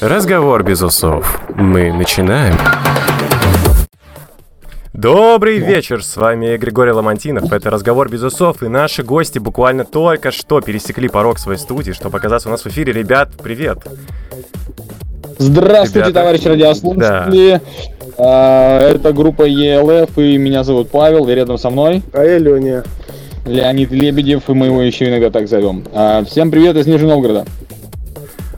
Разговор без усов. Мы начинаем. Добрый вечер, с вами Григорий Ламантинов, это «Разговор без усов», и наши гости буквально только что пересекли порог своей студии, чтобы оказаться у нас в эфире. Ребят, привет! Здравствуйте, Ребята. товарищи радиослушатели! Да. А, это группа ЕЛФ, и меня зовут Павел, и рядом со мной... А я Леня. Леонид Лебедев, и мы его еще иногда так зовем. А, всем привет из Нижнего Новгорода.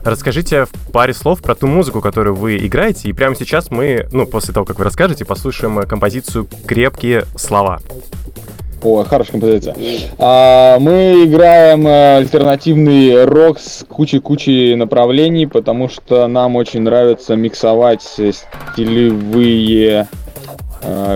Расскажите в паре слов про ту музыку, которую вы играете, и прямо сейчас мы, ну, после того, как вы расскажете, послушаем композицию «Крепкие слова». О, хорошая композиция. А, мы играем э, альтернативный рок с кучей-кучей направлений, потому что нам очень нравится миксовать стилевые э,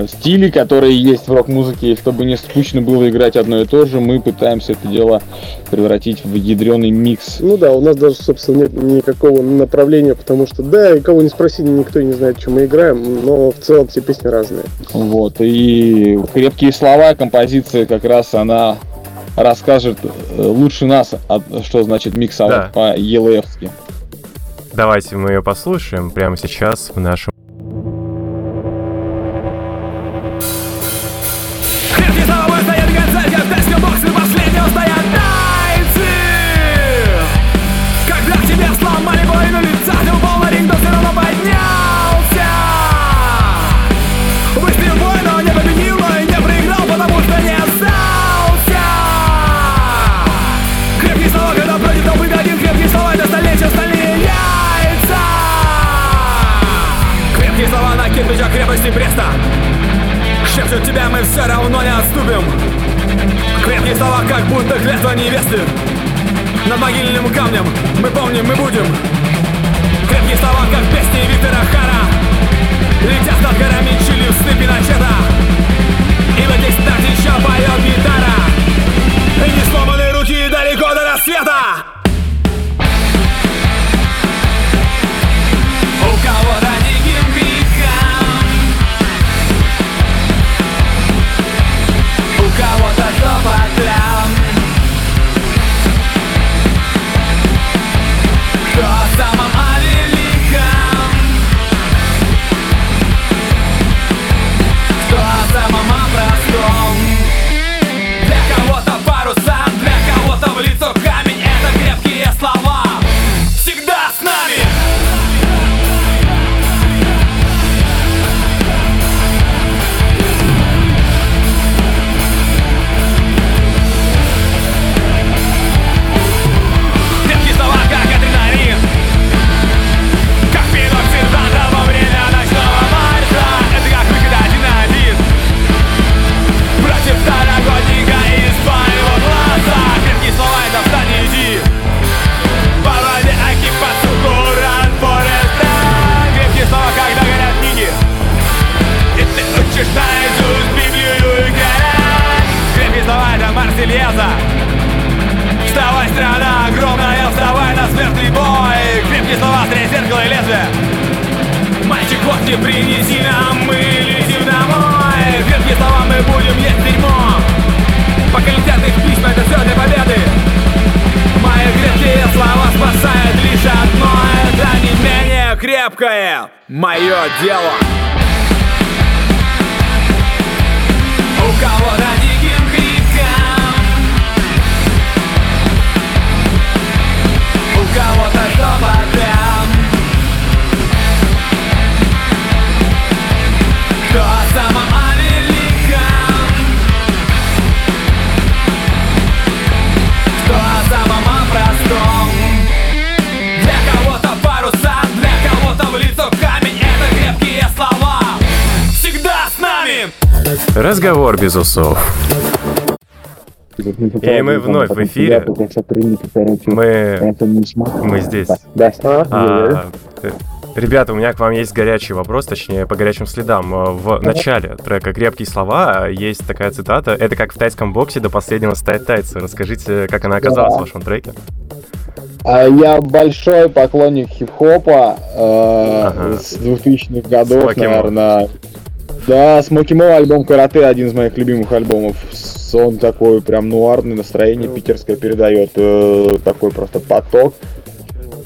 стили, которые есть в рок-музыке, и чтобы не скучно было играть одно и то же, мы пытаемся это дело превратить в ядреный микс. Ну да, у нас даже, собственно, нет никакого направления, потому что, да, и кого не спроси, никто не знает, что мы играем, но в целом все песни разные. Вот, и крепкие слова, композиция как раз она расскажет э, лучше нас, что значит миксовать да. по елевски. Давайте мы ее послушаем прямо сейчас в нашем Мы все равно не отступим Крепкие слова, как будто клятва невесты. Над могильным камнем мы помним, мы будем. Крепкие слова, как песни Виктора Хара. Летят над горами Чили в сны Пиночета И в этих снах еще поет гитара. И не сломаны руки далеко до рассвета руки слова острее зеркало и лезвие. Мальчик, вот принеси нам, мы летим домой. Верхние слова мы будем есть дерьмо. Пока летят их письма, это все для победы. Мои крепкие слова спасают лишь одно. Это не менее крепкое мое дело. У кого-то диким криком У кого-то шепотом Разговор без усов. И мы вновь в эфире. Мы, мы здесь. А, ребята, у меня к вам есть горячий вопрос, точнее, по горячим следам. В начале трека «Крепкие слова» есть такая цитата. Это как в тайском боксе до последнего стоять тайца. Расскажите, как она оказалась в вашем треке? А я большой поклонник хип-хопа э, ага. с 2000-х годов, наверное. Да, Смоки Мо альбом Карате один из моих любимых альбомов. Он такой прям нуарный настроение питерское передает, э, такой просто поток.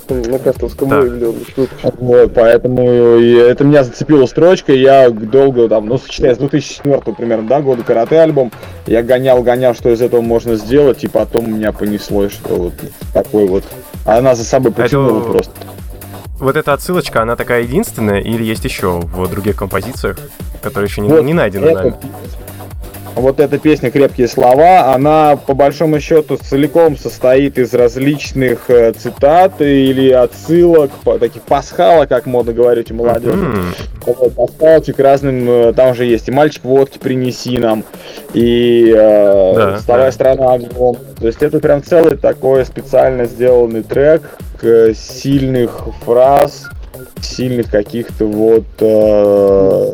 на Кастовском Да. выпущен. Вот, поэтому и это меня зацепила строчка, и я долго там, ну, считай, с 2004 примерно, да, года карате альбом, я гонял, гонял, что из этого можно сделать, и потом меня понесло, что вот такой вот, она за собой потянула Это- просто. Вот эта отсылочка, она такая единственная или есть еще в других композициях, которые еще не, Вот не найдены это- нами? Вот эта песня «Крепкие слова», она по большому счету целиком состоит из различных э, цитат или отсылок, таких пасхалок, как модно говорить у молодежи. Вот, пасхалочек разным, э, там же есть и «Мальчик водки принеси нам», и э, Да, «Вставая да. страна огнем». То есть это прям целый такой специально сделанный трек сильных фраз, сильных каких-то вот э,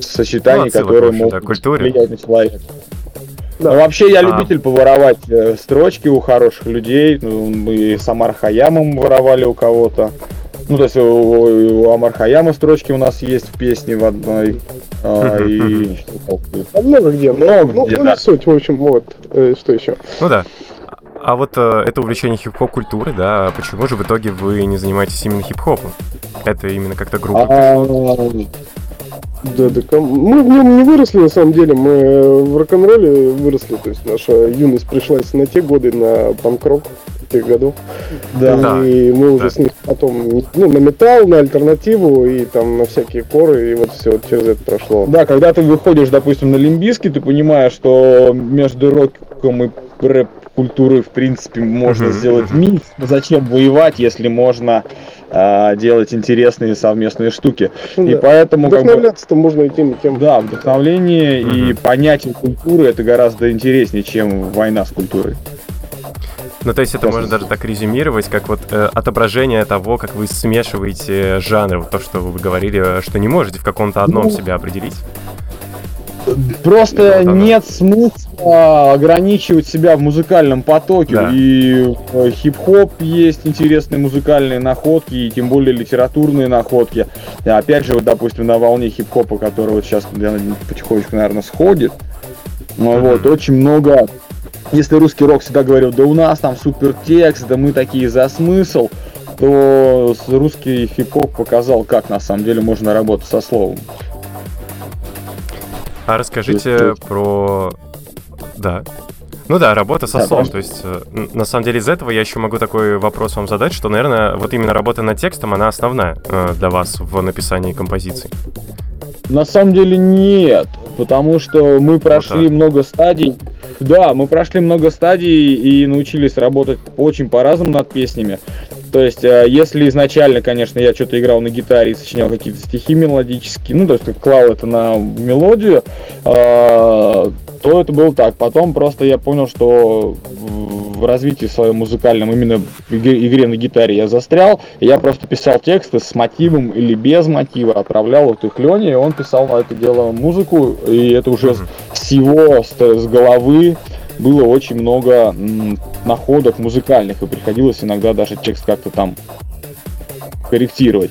сочетаний, Ну, которые могут культуре. влиять на человека. Да. Ну, вообще, я А. любитель поворовать э, строчки у хороших людей. Ну, мы с Амар Хаямом воровали у кого-то. Ну, то есть у, у Амар Хаяма строчки у нас есть в песне в одной. а, и? А много где. Много ну, где, ну, да. суть, в общем, вот. Э, что еще? Ну да. А вот э, это увлечение хип-хоп культуры, да, а почему же в итоге вы не занимаетесь именно хип-хопом? Это именно как-то группа. Да, да, мы в нем не выросли, на самом деле, мы э, в рок-н-ролле выросли, то есть наша юность пришлась на те годы, на панк-рок тех годов. да. Да. И мы уже Да. с них потом, ну, на металл, на альтернативу и там на всякие коры, и вот все через это прошло. Да, когда ты выходишь, допустим, на Лимбиски, ты понимаешь, что между роком и рэп культурой, в принципе, можно Мгм, сделать микс. Зачем воевать, если можно а, делать интересные совместные штуки? Ну И да. поэтому как бы, Вдохновляться-то можно и тем, и тем. Да, вдохновление и Мгм. понятие культуры это гораздо интереснее, чем война с культурой. Ну, то есть это можно даже так резюмировать, как вот э, отображение того, как вы смешиваете жанры, вот то, что вы говорили, э, что не можете в каком-то одном Ну, себя определить. Просто Вот нет смысла ограничивать себя в музыкальном потоке. Да. И э, хип-хоп есть интересные музыкальные находки, и тем более литературные находки. Опять же, вот, допустим, на волне хип-хопа, который вот сейчас наверное, потихонечку, наверное, сходит. Ну, Мгм. вот, очень много если русский рок всегда говорил, да у нас там супер текст, да мы такие за смысл, то русский хип-хоп показал, как на самом деле можно работать со словом. А расскажите То есть, про... Да. Ну да, работа со Да, словом. можно. То есть, э, на самом деле, из этого я еще могу такой вопрос вам задать, что, наверное, вот именно работа над текстом, она основная э, для вас в написании композиций. На самом деле нет, потому что мы прошли так. много стадий. Да, мы прошли много стадий и научились работать очень по-разному над песнями. То есть, э, если изначально, конечно, я что-то играл на гитаре и сочинял какие-то стихи мелодические, ну, то есть клал это на мелодию, э, то это было так. Потом просто я понял, что в развитии своем музыкальном, именно игре, на гитаре я застрял, я просто писал тексты с мотивом или без мотива, отправлял вот их Лене, и он писал на это дело музыку, и это уже с его, с головы было очень много находок музыкальных, и приходилось иногда даже текст как-то там корректировать.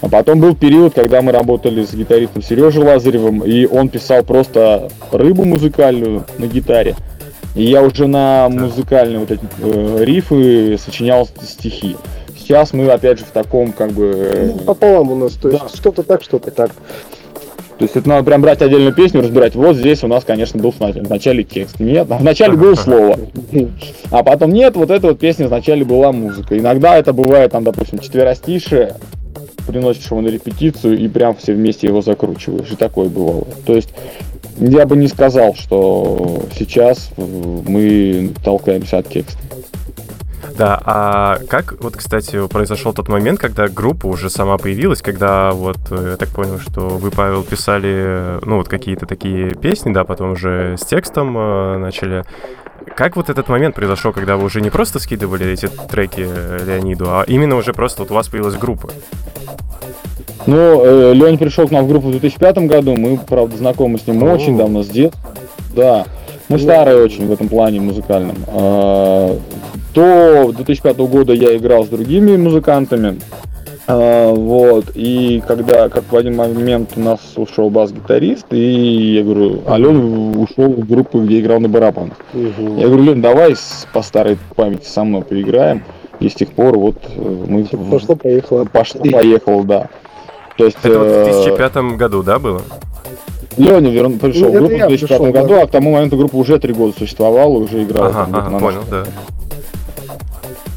А потом был период, когда мы работали с гитаристом Сережей Лазаревым, и он писал просто рыбу музыкальную на гитаре. И я уже на музыкальные вот эти э, рифы сочинял стихи. Сейчас мы опять же в таком как бы... Ну, Пополам у нас, то есть Да. что-то так, что-то так. То есть это надо прям брать отдельную песню, разбирать. Вот здесь у нас, конечно, был в начале текст. Нет, в начале было слово. А потом нет, вот эта вот песня вначале была музыка. Иногда это бывает, там, допустим, четверостишее, приносишь его на репетицию и прям все вместе его закручиваешь. И такое бывало. То есть я бы не сказал, что сейчас э, мы толкаемся от текста. Да, а как вот, кстати, произошел тот момент, когда группа уже сама появилась, когда вот, э, я так понял, что вы, Павел, писали, э, ну, вот какие-то такие песни, да, потом уже с текстом э, начали. Как вот этот момент произошел, когда вы уже не просто скидывали эти треки э, Леониду, а именно уже просто вот у вас появилась группа? Ну, Лень пришел к нам в группу в 2005 году, мы, правда, знакомы с ним О. очень давно, с детства. Да, мы старые очень в этом плане музыкальном. До 2005 года я играл с другими музыкантами. А, Вот, и когда, как в один момент у нас ушел бас-гитарист, и я говорю, Ален ушел в группу, где играл на барабанах. Я говорю, Лен, давай по старой памяти со мной поиграем. И с тех пор вот э, мы... Пошло-поехало. Пошло-поехало, да. То есть, это вот в 2005 году, да, было? Леня верн... пришел ну, в группу в 2005 пришел, году, да. а к тому моменту группа уже три года существовала, уже играла. Ага, ага понял, да.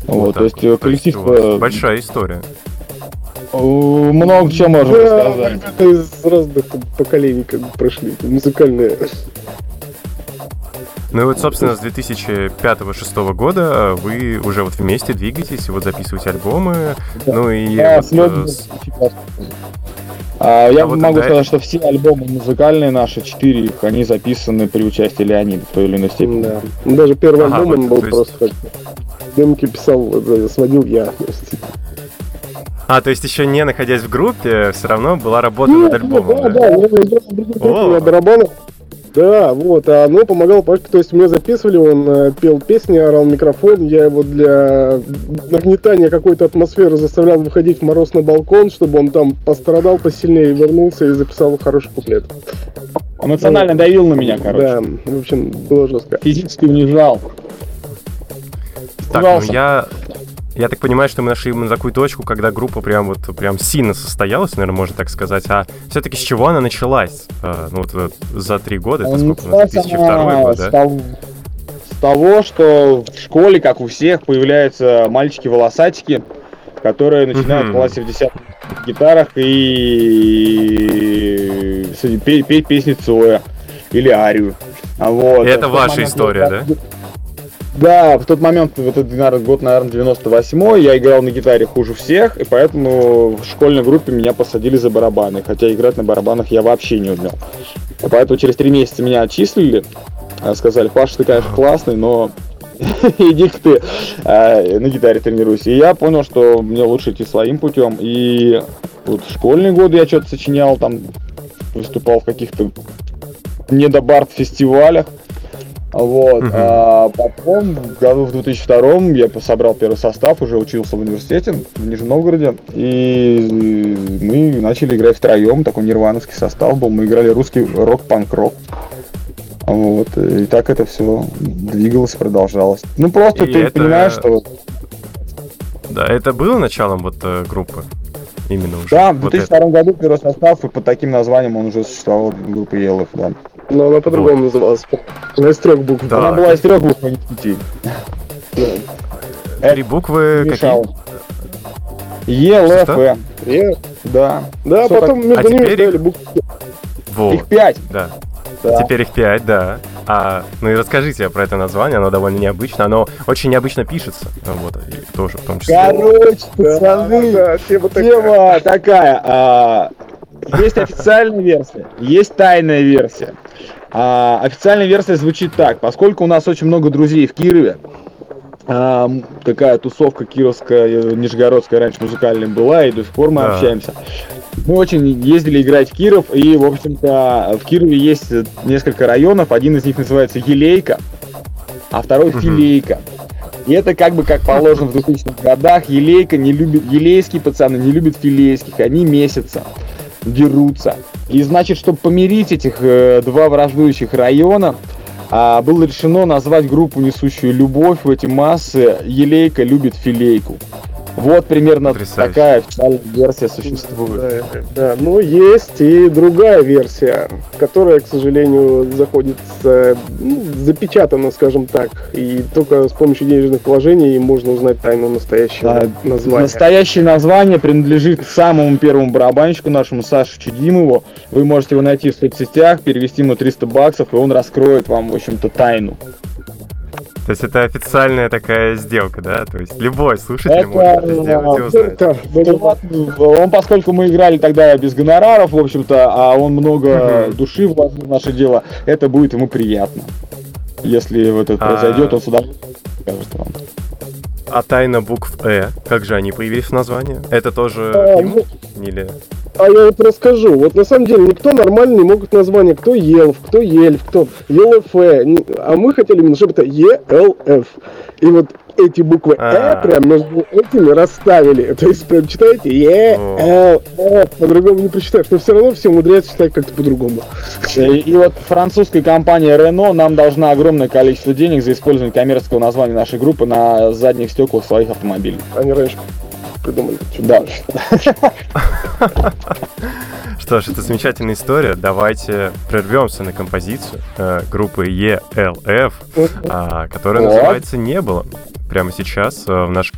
Вот, вот то есть э, коллектив... То есть большая история. Много чего можно да, из разных поколений как бы прошли, музыкальные. Ну и вот, собственно, с 2005-2006 года вы уже вот вместе двигаетесь, вот записываете альбомы, да. ну и... Да, вот, с... а, я а вот могу да... сказать, что все альбомы музыкальные наши, четыре их, они записаны при участии Леонида в той или иной степени. Да. Даже первый ага, альбом вот, он был есть... просто... Демки писал, сводил я. А, то есть еще не находясь в группе, все равно была работа над альбомом, да? Да, да, я играл на барабанах. Да, вот, а оно помогало Пашке, то есть меня записывали, он э, пел песни, орал микрофон, я его для нагнетания какой-то атмосферы заставлял выходить в мороз на балкон, чтобы он там пострадал посильнее, вернулся и записал хороший куплет. Эмоционально вот. давил на меня, короче. Да, в общем, было жестко. Физически унижал. Так, ну я я так понимаю, что мы нашли именно такую точку, когда группа прям вот прям сильно состоялась, наверное, можно так сказать. А все-таки с чего она началась? А, ну вот, вот за три года, это сколько? 2002 год, да? С того, что в школе, как у всех, появляются мальчики-волосатики, которые начинают в классе в 10 гитарах и петь песни Цоя или Арию. Вот. И это ваша история, да? Да, в тот момент, в этот год, наверное, 98-й, я играл на гитаре хуже всех, и поэтому в школьной группе меня посадили за барабаны, хотя играть на барабанах я вообще не умел. Поэтому через три месяца меня отчислили, а сказали, Паша, ты, конечно, классный, но иди-ка ты э, на гитаре тренируйся. И я понял, что мне лучше идти своим путем. И вот в школьные годы я что-то сочинял, там выступал в каких-то недобарт фестивалях. Вот. Uh-huh. А потом, в году в 2002 я собрал первый состав, уже учился в университете в Нижнем Новгороде, и мы начали играть втроем, такой нирвановский состав был, мы играли русский рок-панк-рок. Вот, и так это все двигалось, продолжалось. Ну просто и ты это... понимаешь, что... Да, это было началом вот э, группы? Именно уже. Да, в 2002 вот году первый состав, и под таким названием он уже существовал, группа ELF, да. Но она по-другому вот. называлась. Она из трех букв. Да. Она была из трех букв, а не пяти. Три буквы какие? Е, Л, Ф. Е? Да. Да, потом так? между а ними теперь... ставили буквы. Вот. Их пять. Да. Да. Теперь их пять, да. А, ну и расскажите про это название, оно довольно необычно, оно очень необычно пишется. Вот, и тоже в том числе. Короче, пацаны, да, да, тема такая. Тема такая а, есть официальная версия, есть тайная версия. А, официальная версия звучит так. Поскольку у нас очень много друзей в Кирове, а, такая тусовка кировская, э, нижегородская раньше музыкальная была, и до сих пор мы да. общаемся. Мы очень ездили играть в Киров, и, в общем-то, в Кирове есть несколько районов. Один из них называется Елейка, а второй Филейка. И это как бы как положено в 2000-х годах. Елейка не любит, елейские пацаны не любят филейских, они месяца дерутся. И значит, чтобы помирить этих э, два враждующих района, а, было решено назвать группу, несущую любовь в эти массы «Елейка любит филейку». Вот примерно Потрясающе. такая официальная версия существует. Да, да, но есть и другая версия, которая, к сожалению, заходит с, ну, запечатана, скажем так, и только с помощью денежных вложений можно узнать тайну настоящего да, названия. Настоящее название принадлежит самому первому барабанщику нашему Саше Чудимову. Вы можете его найти в соцсетях, перевести ему 300 баксов, и он раскроет вам, в общем-то, тайну. То есть это официальная такая сделка, да? То есть любой слушатель это, может это сделать и узнать. Он, поскольку мы играли тогда без гонораров, в общем-то, а он много души вложил в наше дело, это будет ему приятно. Если вот это а... произойдет, он сюда скажет вам. А тайна букв Э, как же они появились в названии? Это тоже а, ему? Ну, Или... А я вот расскажу. Вот на самом деле никто нормально не могут название, кто Елф, кто Ельф, кто ЕЛФ. А мы хотели именно, чтобы это ЕЛФ. И вот эти буквы А. «э» прям между этими расставили. То есть прям читаете «е», «л», «э», по-другому не прочитаешь. Но все равно все умудряются читать как-то по-другому. И, и вот французская компания Renault нам должна огромное количество денег за использование коммерческого названия нашей группы на задних стеклах своих автомобилей. Они раньше придумали. Да. Что ж, это замечательная история. Давайте прервемся на композицию э, группы ELF, а, которая называется «Не было». Прямо сейчас э, в наш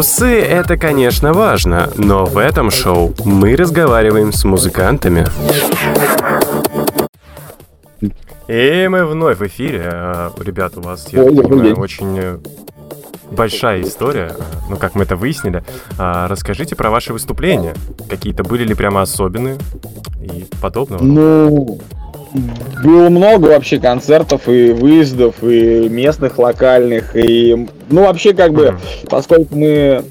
Усы — это, конечно, важно, но в этом шоу мы разговариваем с музыкантами. И мы вновь в эфире. А, Ребята, у вас, я понимаю, очень э, большая история, а, ну, как мы это выяснили. Расскажите про ваши выступления. Какие-то были ли прямо особенные и подобного? Ну, было много вообще концертов и выездов, и местных, локальных, и... Ну, вообще, как бы, поскольку мы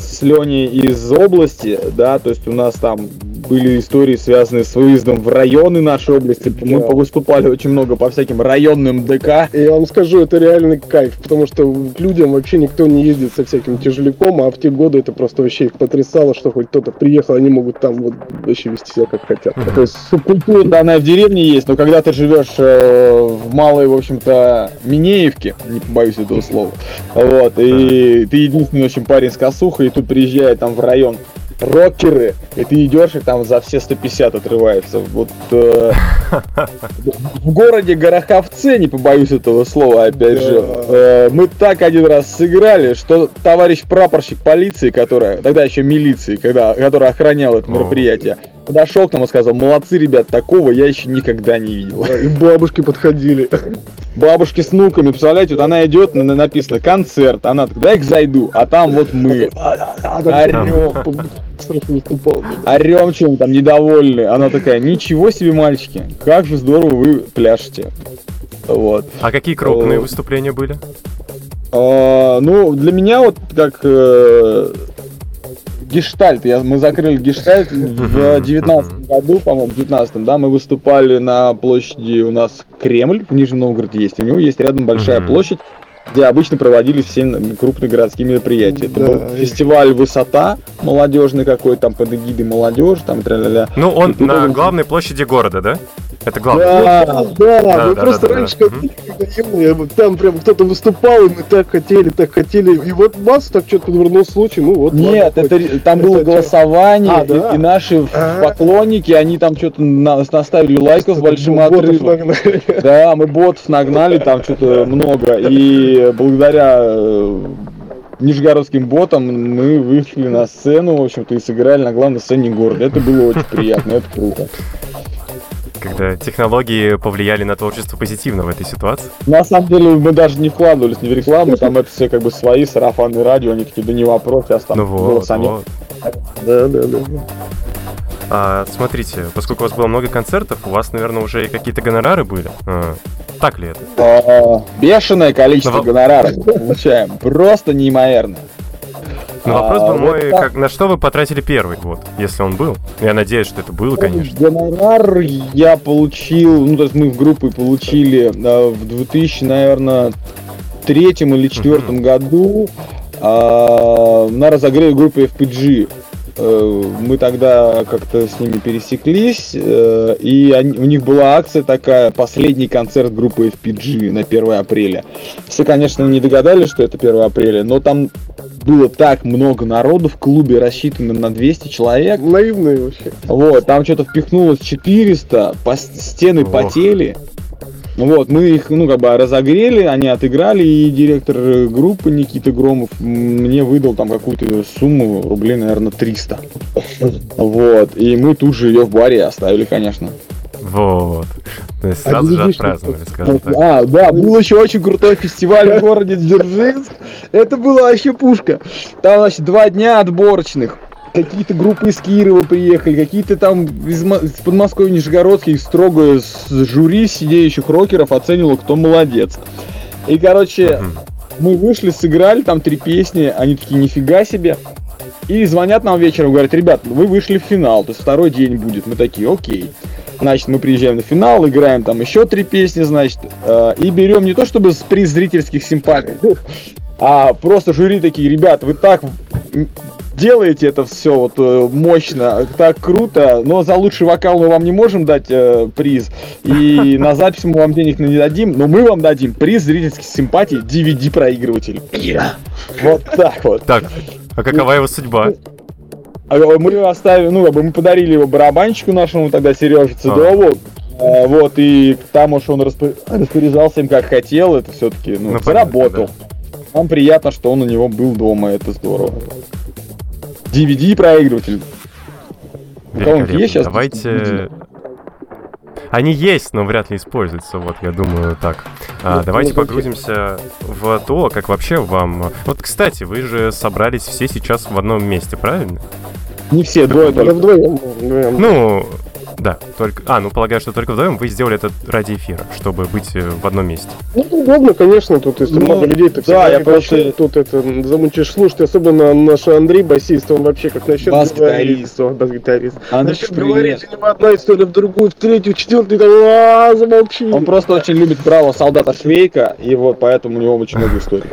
с Леней из области, да, то есть у нас там были истории, связанные с выездом в районы нашей области. Мы Да. выступали очень много по всяким районным ДК. И я вам скажу, это реальный кайф, потому что к людям вообще никто не ездит со всяким тяжеляком, а в те годы это просто вообще их потрясало, что хоть кто-то приехал, они могут там вот вообще вести себя как хотят. То есть субкультура данная в деревне есть, но когда ты живешь э, в малой, в общем-то, Минеевке, не побоюсь этого слова, вот, и ты единственный, в общем, парень с косухой, и тут приезжает там в район рокеры, и ты идешь, и там за все 150 отрывается. Вот э, в городе Гороховце, не побоюсь этого слова, опять Да. же, э, мы так один раз сыграли, что товарищ прапорщик полиции, которая, тогда еще милиции, когда, который охранял это О. мероприятие, подошел к нам и сказал, молодцы, ребят, такого я еще никогда не видел. И бабушки подходили. Бабушки с внуками, представляете, вот она идет, на- написано концерт, она такая, дай-ка зайду, а там вот мы. Выступал. Орем чем там недовольны. Она такая, ничего себе, мальчики, как же здорово вы пляшете. Вот. А какие крупные О. выступления были? А, ну, для меня вот как э, гештальт, я, мы закрыли гештальт в девятнадцатом году, по-моему, в девятнадцатом, да, мы выступали на площади у нас Кремль, в Нижнем Новгороде есть, у него есть рядом большая площадь, где обычно проводились все крупные городские мероприятия. Это Да, был и- фестиваль «Высота» молодежный какой, там под эгидой молодежь, там тра-ля-ля. Ну, он И на должен- главной площади города, да? Это главное. Да, Да, Да, мы да, просто да, да, раньше да. ходили, когда вот там прям кто-то выступал, и мы так хотели, так хотели. И вот бац, так что-то подвернулся случай, ну вот. Нет, ладно, это там было Это голосование, А, и- да? и, наши А. поклонники, они там что-то наставили лайков с большим отрывом. Да, мы ботов нагнали, там что-то много. И благодаря э, нижегородским ботам мы вышли на сцену, в общем-то, и сыграли на главной сцене города. Это было очень приятно, это круто. Когда технологии повлияли на творчество позитивно в этой ситуации. На самом деле мы даже не вкладывались ни в рекламу, там это все как бы свои сарафанные радио, они такие, да не вопрос, сейчас там Ну вот, голосами. вот. Да, да, да. А, смотрите, поскольку у вас было много концертов, у вас, наверное, уже и какие-то гонорары были. А, так ли это? А, Бешеное количество Ну, гонораров получаем, просто неимоверно. Ну, вопрос А, был вот мой, так. как, на что вы потратили первый год, если он был? Я надеюсь, что это было, конечно. Гонорар я получил, ну, то есть мы в группе получили а, в 2000, наверное, третьем или четвертом году а, на разогреве группы FPG. Э, Мы тогда как-то с ними пересеклись, э, и они- у них была акция такая, последний концерт группы FPG на 1 апреля. Все, конечно, не догадались, что это 1 апреля, но там было так много народу в клубе, рассчитано на 200 человек. Наивные вообще. Вот, там что-то впихнулось 400, по стены Ох. потели. Вот, мы их, ну, как бы разогрели, они отыграли, и директор группы Никита Громов мне выдал там какую-то сумму, рублей, наверное, 300. Вот, и мы тут же ее в баре оставили, конечно. Вот. То есть сразу же видишь, отпраздновали, скажем так. А, да, был еще очень крутой фестиваль в городе Дзержинск. Это было вообще пушка. Там, значит, два дня отборочных. Какие-то группы из Кирова приехали, какие-то там из, из Подмосковья, Нижегородских, строго с жюри сидеющих рокеров оценивало, кто молодец. И, короче, Мгм. мы вышли, сыграли там три песни, они такие, нифига себе. И звонят нам вечером, говорят, ребят, вы вышли в финал, то есть второй день будет. Мы такие, окей. Значит, мы приезжаем на финал, играем там еще три песни, значит, э, и берем не то чтобы с приз зрительских симпатий, а просто жюри такие, ребят, вы так делаете это все вот э, мощно, так круто, но за лучший вокал мы вам не можем дать э, приз, и на запись мы вам денег не дадим, но мы вам дадим приз зрительских симпатий DVD-проигрыватель. Вот так вот. Так, а какова его судьба? А Мы его оставили, ну, как бы мы подарили его барабанщику нашему тогда, Сереже Цедрову. А, вот, и там уж он распо- распоряжался им как хотел, это все-таки, ну, Ну, заработал. понятно, Нам приятно, что он у него был дома, это здорово. DVD-проигрыватель. У кого-нибудь Великолепно. есть сейчас? Давайте... Они есть, но вряд ли используются, вот, я думаю, так. А, Ну, давайте ну, погрузимся в то, как вообще вам... Вот, кстати, вы же собрались все сейчас в одном месте, правильно? Не все, двое только. вдвоем. Ну, Да, только... А, ну полагаю, что только вдвоем вы сделали это ради эфира, чтобы быть э, в одном месте. Ну, удобно, конечно, тут если Ну, много людей, то да, я просто- Тут это замучаешь слушать, особенно наш Андрей, басист, он вообще как начнет Бас-гитарист. бас-гитарист. Андрей, привет. говорить у него одна история в другую, в третью, в четвертую, там, а, замолчи. Он просто очень любит браво солдата Швейка, и вот поэтому у него очень много историй.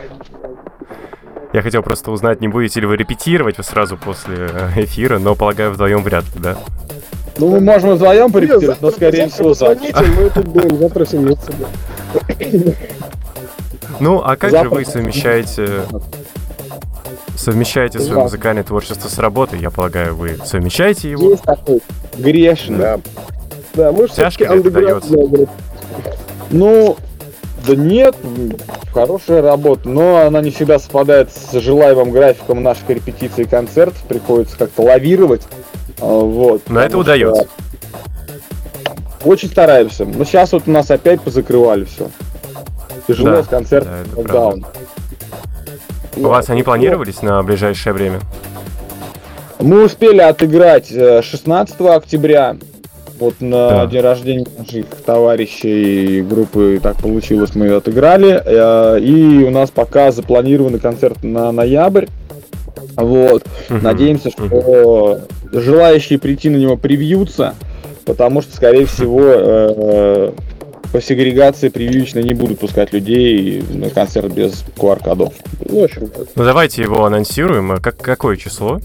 Я хотел просто узнать, не будете ли вы репетировать сразу после э, эфира, но, полагаю, вдвоем вряд ли, да? Ну, мы можем вдвоем порепетировать, но, завтра- скорее завтра всего, за. позвоните, мы тут будем завтра семиться, да. Ну, а как Завтра. же вы совмещаете... Совмещаете свое музыкальное творчество с работой? Я полагаю, вы совмещаете его? Есть такой грешный. Да. Да, мы все-таки. Ну, да нет, хорошая работа, но она не всегда совпадает с желаемым графиком наших репетиций и концертов, приходится как-то лавировать. А, Вот. Но это удается. Очень стараемся. Но сейчас вот у нас опять позакрывали все. Тяжело Да, с концертом. да, это локдаун. У вас они планировались на ближайшее время? Мы успели отыграть э, 16 октября. Вот на Да. день рождения наших товарищей группы так получилось, мы отыграли. Э, И у нас пока запланированный концерт на ноябрь. Вот. Надеемся, что желающие прийти на него привьются, потому что, скорее всего, э, по сегрегации прививочно не будут пускать людей на концерт без QR-кодов. Ну, в общем, да. Ну, давайте его анонсируем. Как, какое число?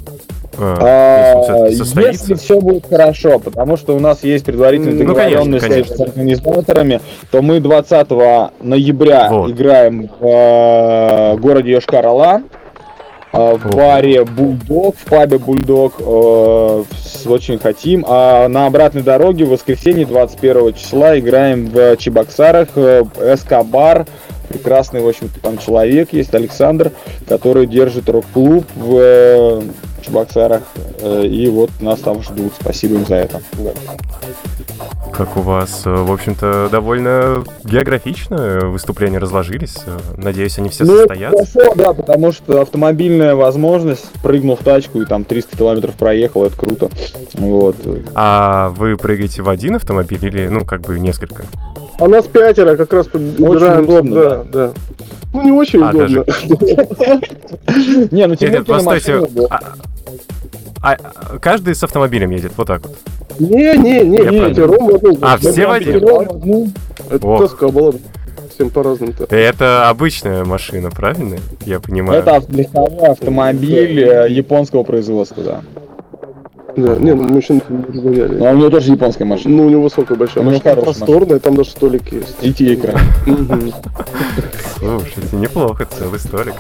Э, А, если? Если все будет хорошо, потому что у нас есть предварительная Ну, договоренность конечно, с организаторами, то мы 20 ноября Вот. играем в э, городе Йошкар-Ола, э, в Ого. баре Бульдог, в пабе Бульдог, э, с- очень хотим. А на обратной дороге в воскресенье 21 числа играем в Чебоксарах, э, СК-бар, прекрасный, в общем-то, там человек есть, Александр, который держит рок-клуб в Чебоксарах, э, и вот нас там ждут. Спасибо им за это. Как у вас, э, в общем-то, довольно географично выступления разложились. Э, Надеюсь, они все Ну, состоятся. хорошо, да, потому что автомобильная возможность, прыгнул в тачку и там 300 километров проехал, это круто. Вот. А вы прыгаете в один автомобиль или, ну, как бы несколько? А нас пятеро как раз подбираем. удобно, да, да. Ну, не очень А, удобно. Не, ну тебе нет, постойте. А, каждый с автомобилем едет, вот так вот. Не, не, не, это Рома, ну, А, все в один? Это тоска была всем по-разному-то. Это обычная машина, правильно? Я понимаю. Это легковой автомобиль э, японского производства, да. Да, не, ну мужчин разгоняли. Но у него тоже японская машина. Ну, у него высокая большая У него машина, просторная, там даже столик есть. Третий экран. Слушайте, неплохо, целый столик.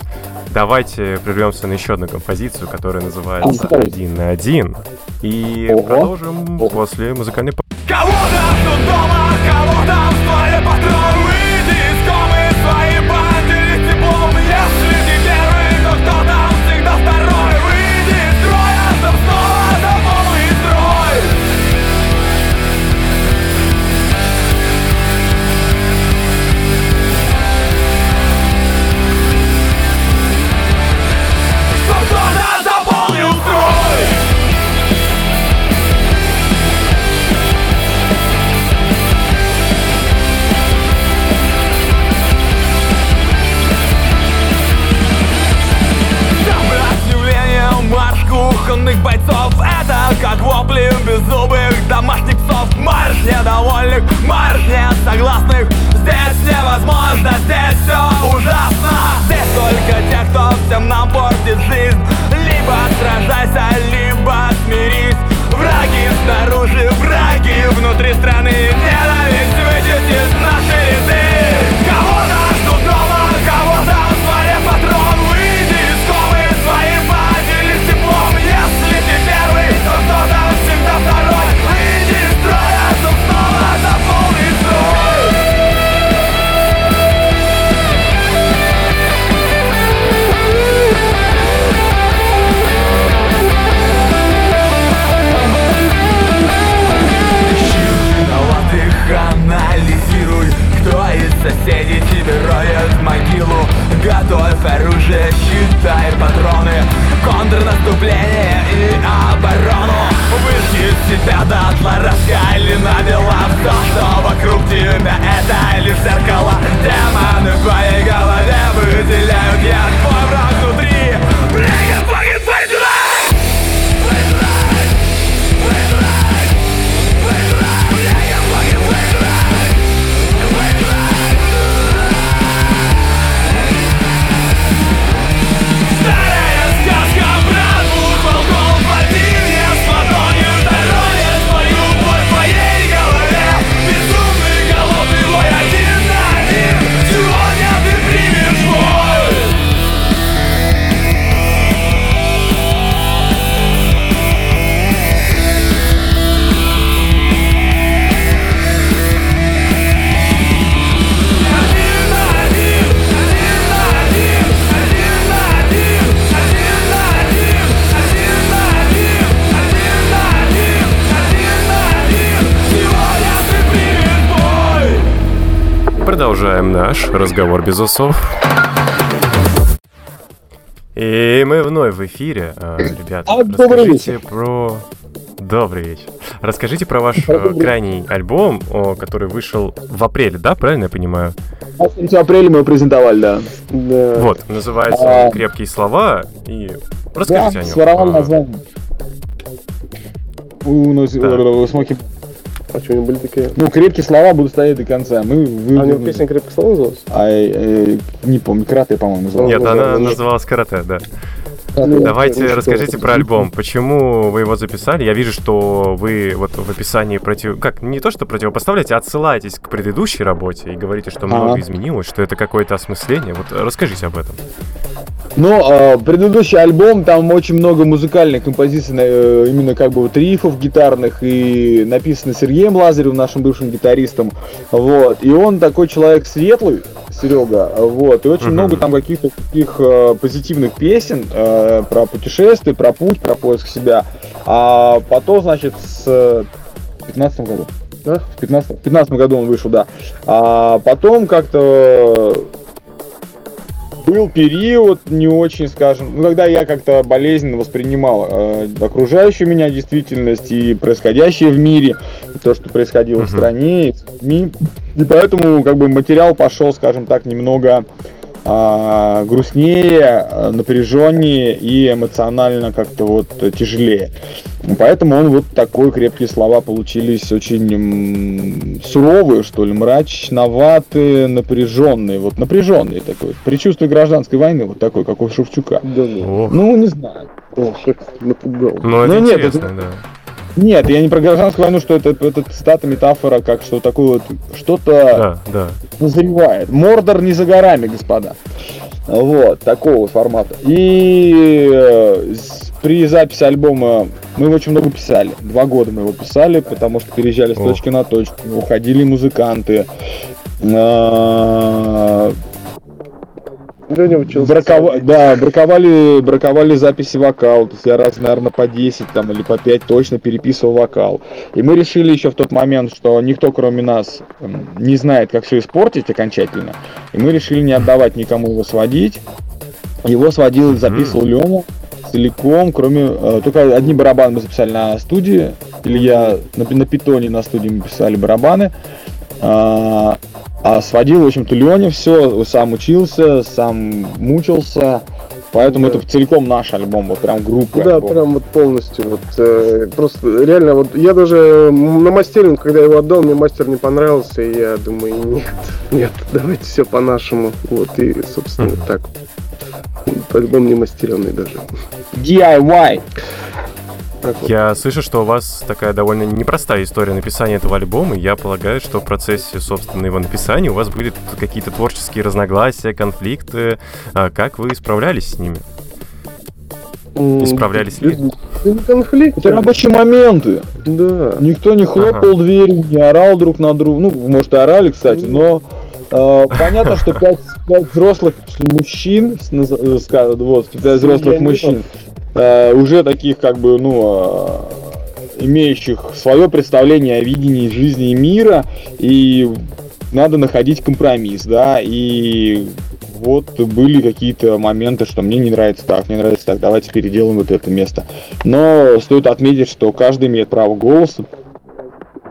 Давайте прервемся на еще одну композицию, которая называется. «Один на один». И продолжим после музыкальной. Кого-то дома, наш разговор без усов. И мы вновь в эфире. А, ребята, а, расскажите про... Добрый вечер. Расскажите про ваш э, крайний альбом, о, который вышел в апреле, да? Правильно я понимаю? В апреле мы его презентовали, да. да. Вот, называется а... «Крепкие слова». И расскажите да, о нем. своровал а... название. У, ну, да. Смоки а что, они были такие? Ну, крепкие слова будут стоять до конца. Мы, вы, а у него песня крепкие слова называлась? А, э, не помню, карате, по-моему, называлась. Нет, она называлась карате, да. Давайте ну, расскажите про альбом. Почему вы его записали? Я вижу, что вы вот в описании против... Как, не то, что противопоставляете, а отсылаетесь к предыдущей работе и говорите, что много а. изменилось, что это какое-то осмысление. Вот расскажите об этом. Ну, э, предыдущий альбом, там очень много музыкальных композиций, э, именно как бы вот рифов гитарных, и написаны Сергеем Лазаревым, нашим бывшим гитаристом, вот, и он такой человек светлый, Серега, вот, и очень много там каких-то таких э, позитивных песен э, про путешествия, про путь, про поиск себя, а потом, значит, с 15 году, да? В 15, 15 году он вышел, да, а потом как-то был период не очень, скажем, ну, когда я как-то болезненно воспринимал э, окружающую меня действительность и происходящее в мире, то, что происходило uh-huh. в стране, и в СМИ. И поэтому как бы материал пошел, скажем так, немного а, грустнее, напряженнее и эмоционально как-то вот тяжелее. Поэтому он вот такой крепкие слова получились очень суровые, что ли, мрачноватые, напряженные, вот напряженные такой. Предчувствие гражданской войны вот такой, как у Шевчука. Да. Ну, не знаю. О, как напугал. Ну, это ну, интересно, нет, это... да. Нет, я не про гражданскую войну, что это, это цитата, метафора, как что такое вот что-то да, да. назревает. Мордор не за горами, господа. Вот, такого формата. И э, при записи альбома мы его очень много писали. Два года мы его писали, потому что переезжали с точки на точку, уходили музыканты. Э, Леня учился. Бракова... Да, браковали, браковали записи вокала. То есть я раз, наверное, по 10 там, или по 5 точно переписывал вокал. И мы решили еще в тот момент, что никто, кроме нас, не знает, как все испортить окончательно. И мы решили не отдавать никому его сводить. Его сводил и записывал. Леня целиком, кроме... Э, только одни барабаны мы записали на студии. Или я на, на питоне на студии мы писали барабаны. А, а сводил, в общем-то, Леня все, сам учился, сам мучился. Поэтому да. это целиком наш альбом, вот прям группа. Да, альбом. прям вот полностью. Вот, э, просто реально, вот я даже на мастеринг, когда его отдал, мне мастер не понравился, и я думаю, нет, нет, давайте все по-нашему. Вот, и, собственно, так. Альбом не мастеренный даже. DIY! Вот. Я слышу, что у вас такая довольно непростая история написания этого альбома, и я полагаю, что в процессе, собственно, его написания у вас были какие-то творческие разногласия, конфликты. А как вы справлялись с ними? Не справлялись ли? Конфликт. Это рабочие моменты. Да. Никто не хлопал ага. дверь, не орал друг на друга. Ну, может, и орали, кстати, но э, понятно, что пять, пять взрослых мужчин, э, вот, пять взрослых мужчин, э, уже таких как бы, ну, э, имеющих свое представление о видении жизни и мира, и надо находить компромисс, да, и вот были какие-то моменты, что мне не нравится так, мне нравится так, давайте переделаем вот это место. Но стоит отметить, что каждый имеет право голоса,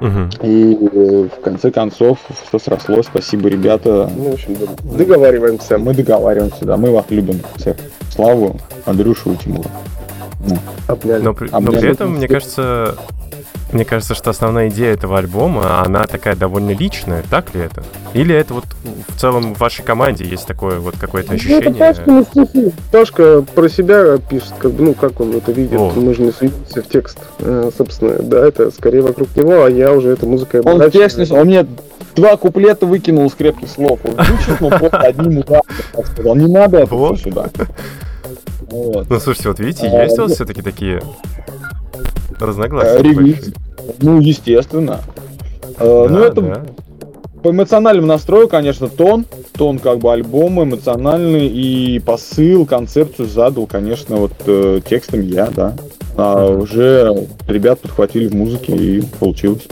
Угу. И э, в конце концов все срослось. Спасибо, ребята. Ну, в общем, договариваемся. Мы договариваемся, да. Мы вас любим всех. Славу, Андрюшу и Тимура. Ну. Но, но при этом, мне кажется, мне кажется, что основная идея этого альбома, она такая довольно личная, так ли это? Или это вот в целом в вашей команде есть такое вот какое-то ощущение? Ну, это Пашка, стихи. Пашка про себя пишет, как бы, ну, как он это видит, О. мы же не суемся в текст, э, собственно, да, это скорее вокруг него, а я уже это музыкой Он текст, он мне два куплета выкинул из крепких слов, он вычеркнул просто одним ударом, сказал, не надо это сюда. Вот. Ну, слушайте, вот видите, а, есть у вас все-таки такие разногласия? Ревизии. Ну, естественно. Э, ну, это да. по эмоциональному настрою, конечно, тон. Тон как бы альбома эмоциональный и посыл, концепцию задал, конечно, вот э, текстом я, да. А уже ребят подхватили в музыке и получилось.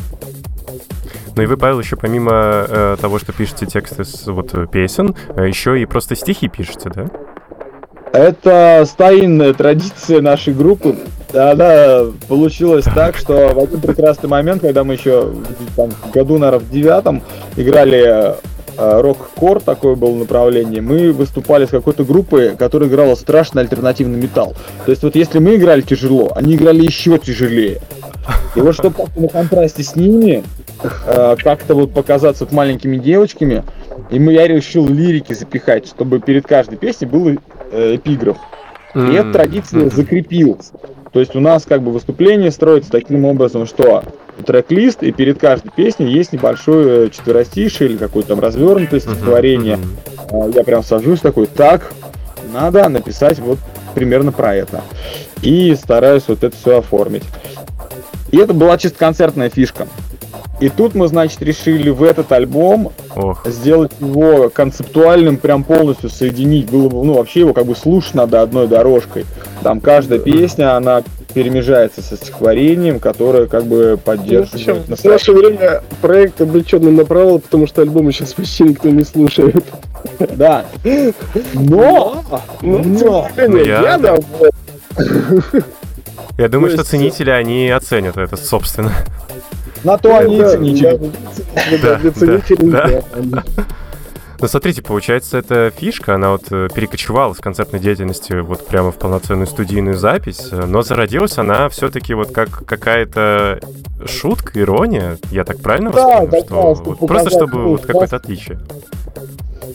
Ну и вы, Павел, еще помимо э, того, что пишете тексты с вот песен, э, еще и просто стихи пишете, да? Это старинная традиция нашей группы. Она получилась так, что в один прекрасный момент, когда мы еще там, году, наверное, в девятом играли э, рок-кор, такое было направление, мы выступали с какой-то группой, которая играла страшно альтернативный металл. То есть вот если мы играли тяжело, они играли еще тяжелее. И вот чтобы на контрасте с ними, э, как-то вот показаться вот маленькими девочками, и мы, я решил лирики запихать, чтобы перед каждой песней был э, эпиграф. И эта традиция закрепилась. То есть у нас как бы выступление строится таким образом, что трек-лист, и перед каждой песней есть небольшое четверостишие или какое-то там развернутое стихотворение. Uh-huh. Я прям сажусь такой, так, надо написать вот примерно про это. И стараюсь вот это все оформить. И это была чисто концертная фишка. И тут мы, значит, решили в этот альбом Ох. сделать его концептуальным, прям полностью соединить. Было бы, ну, вообще его как бы слушать надо одной дорожкой. Там каждая песня, она перемежается со стихотворением, которое как бы поддерживает ну, В наше время проект облеченный на провал, потому что альбомы сейчас почти никто не слушает. Да. Но! Но! но я... я Я думаю, что ценители, они оценят это, собственно. На то они ценители. Да, Ну, смотрите, получается, эта фишка, она вот э, перекочевала с концертной деятельности вот прямо в полноценную студийную запись, но зародилась она все-таки вот как какая-то шутка, ирония, я так правильно да, вас понял? Что, да, вот, просто чтобы вот какое-то отличие.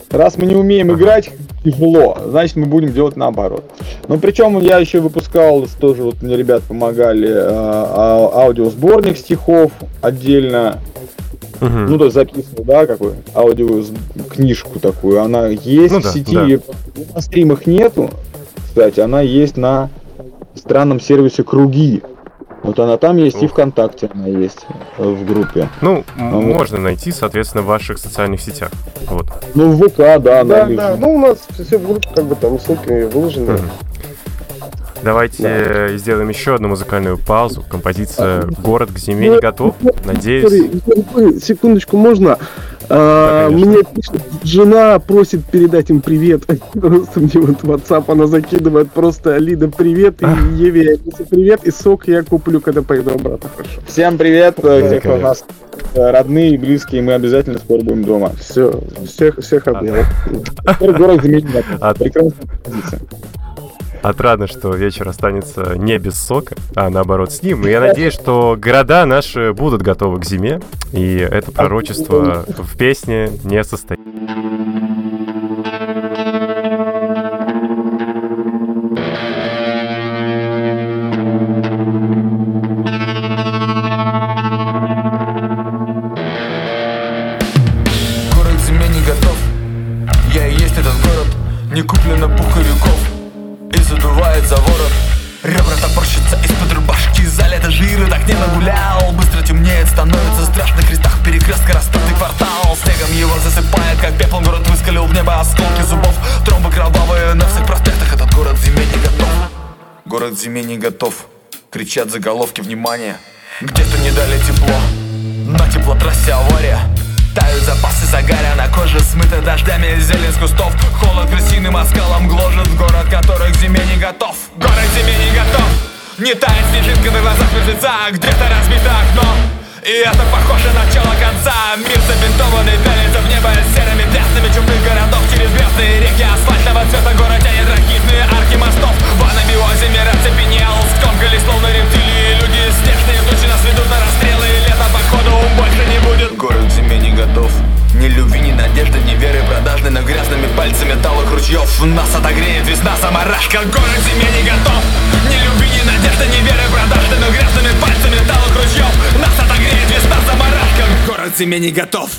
Раз мы не умеем играть тяжело, значит мы будем делать наоборот. Ну причем я еще выпускал, тоже вот мне ребят помогали, а, а, аудиосборник стихов отдельно. Угу. Ну, то записывал, да, какую аудио книжку такую. Она есть ну, в да, сети, да. на стримах нету. Кстати, она есть на странном сервисе Круги. Вот она там есть Ух. и ВКонтакте она есть э, в группе. Ну, а можно вот. найти, соответственно, в ваших социальных сетях. Вот. Ну, в ВК, да, да. Да, ну у нас все в группе, как бы там ссылки выложены. Угу. Давайте да. сделаем еще одну музыкальную паузу. Композиция «Город к зиме не готов». Надеюсь... Секундочку, можно? А, мне пишет, жена просит передать им привет. Просто мне вот WhatsApp она закидывает просто Алида привет и Еве привет и сок я куплю, когда поеду обратно. Хорошо. Всем привет, да, те, кто у нас э, родные и близкие, мы обязательно скоро будем дома. Все, всех, всех обнял. Город заменил. Прекрасная позиция. Отрадно, что вечер останется не без сока, а наоборот с ним. И я надеюсь, что города наши будут готовы к зиме, и это пророчество в песне не состоит. зиме не готов. Кричат заголовки, внимания Где-то не дали тепло На теплотрассе авария. Тают запасы загаря на коже Смыта дождями зелень с кустов. Холод крысиным оскалом гложет Город которых к зиме не готов. Город зиме не готов. Не тает снежинка на глазах мертвеца Где-то разбито окно и это похоже на начало конца. Мир забинтованный пялится в небо серыми пятнами чужих городов Через звездные реки асфальтового цвета Город тянет ракетные арки мостов. В анабиозе мир оцепенел Скомкались словно рептилии. Люди снежные тучи нас ведут на расстрелы. И лето походу больше не будет. Город к зиме не готов. Ни любви, ни надежды, ни веры продажной Но грязными пальцами талых ручьев. Нас отогреет весна заморашка. Город зиме не готов. Ни любви, ни надежды, ни веры продажной Но грязными пальцами талых ручьев. Нас отогреет весна заморашка Город зиме не готов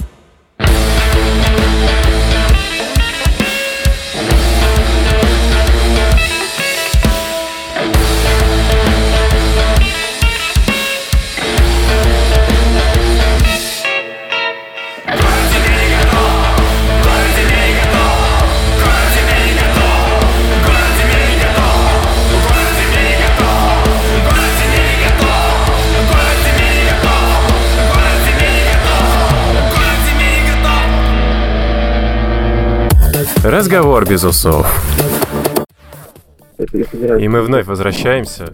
Разговор без усов. И мы вновь возвращаемся.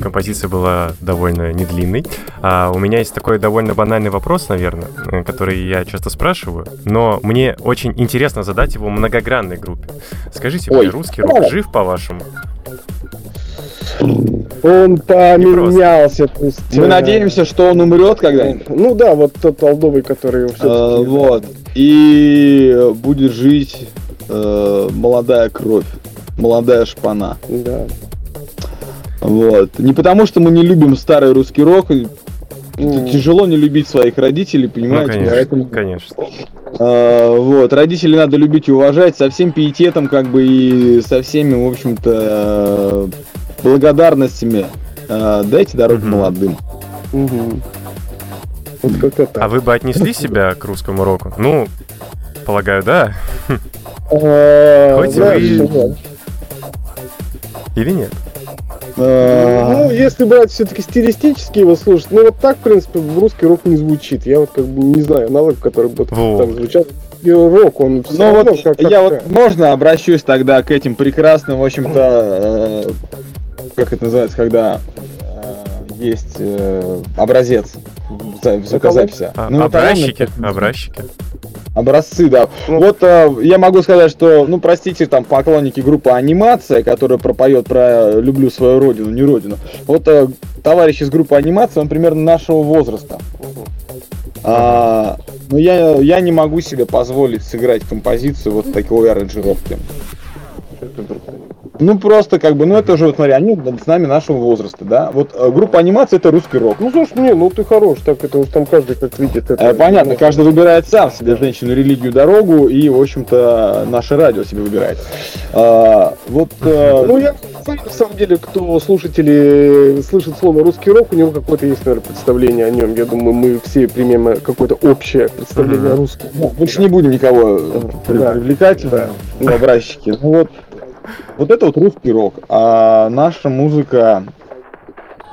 Композиция была довольно недлинной. А у меня есть такой довольно банальный вопрос, наверное, э, который я часто спрашиваю, но мне очень интересно задать его многогранной группе. Скажите Ой. мне, русский рок жив, по-вашему? Он поменялся. то есть, Мы э, надеемся, что он умрет когда-нибудь. Ну да, вот тот Алдовый, который Э, все-таки... Вот. И будет жить э, молодая кровь. Молодая шпана. Да. Вот. Не потому, что мы не любим старый русский рок. и Ну, Тяжело не любить своих родителей, Ну, понимаете? конечно, Поэтому, конечно. э, вот. Родителей надо любить и уважать со всем пиететом, как бы, и со всеми, в общем-то, э, благодарностями. Э, дайте дорогу Мгм. молодым. мгм. Вот как-то так. А вы бы отнесли себя к русскому року? Ну, полагаю, да. А, Хоть вы-. Или нет? Э, Ну, если брать все-таки стилистически его слушать, ну вот так, в принципе, в русский рок не звучит. Я вот как бы не знаю аналог, который бы так звучал. Рок, он Ну равно вот, как- я вот можно обращусь тогда к этим прекрасным, в общем-то, э, как это называется, когда э, есть э, образец звукозаписи. А- Ну, это образчики, равно- образчики. Образцы, да. Ну. Вот э, я могу сказать, что, ну, простите, там, поклонники группы «Анимация», которая пропоет про «Люблю свою родину, не родину». Вот э, товарищ из группы «Анимация», он примерно нашего возраста. А, но я, я не могу себе позволить сыграть композицию вот такой аранжировки. Ну просто как бы, ну это же вот смотри, они с нами нашего возраста, да. Вот э, группа анимация это русский рок. Ну, слушай, не, ну ты хорош, так это уж там каждый как видит это. Э, понятно, каждый выбирает сам себе женщину, религию, дорогу, и, в общем-то, наше радио себе выбирает. А, вот, э, Ну, я на самом деле, кто слушатели слышит слово русский рок, у него какое-то есть, наверное, представление о нем. Я думаю, мы все примем какое-то общее представление Мгм. о русском. ну, больше не будем никого Да. привлекать Да. в. Ну вот, вот это вот русский рок, а наша музыка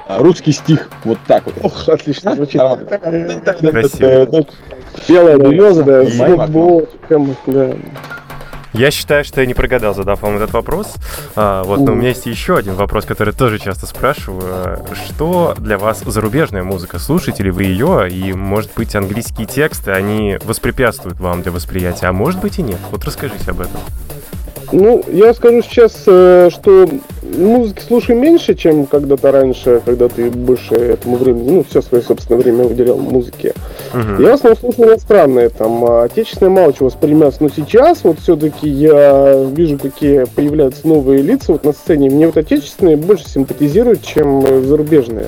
а, русский стих, вот так вот. Ох, отлично звучит. Красиво. Белая береза, да, с с моим окном. футболком, да. Я считаю, что я не прогадал, задав вам этот вопрос. А, вот, но у меня есть еще один вопрос, который тоже часто спрашиваю. Что для вас зарубежная музыка? Слушаете ли вы ее? И, может быть, английские тексты, они воспрепятствуют вам для восприятия, а может быть и нет. Вот расскажите об этом. Ну, я скажу сейчас, э, что музыки слушаю меньше, чем когда-то раньше, когда ты больше этому времени, ну, все свое собственное время уделял музыке. Мгм. Я в основном слушаю иностранные, там, а отечественное мало чего воспринимается. Но сейчас вот все-таки я вижу, какие появляются новые лица вот на сцене. Мне вот отечественные больше симпатизируют, чем зарубежные.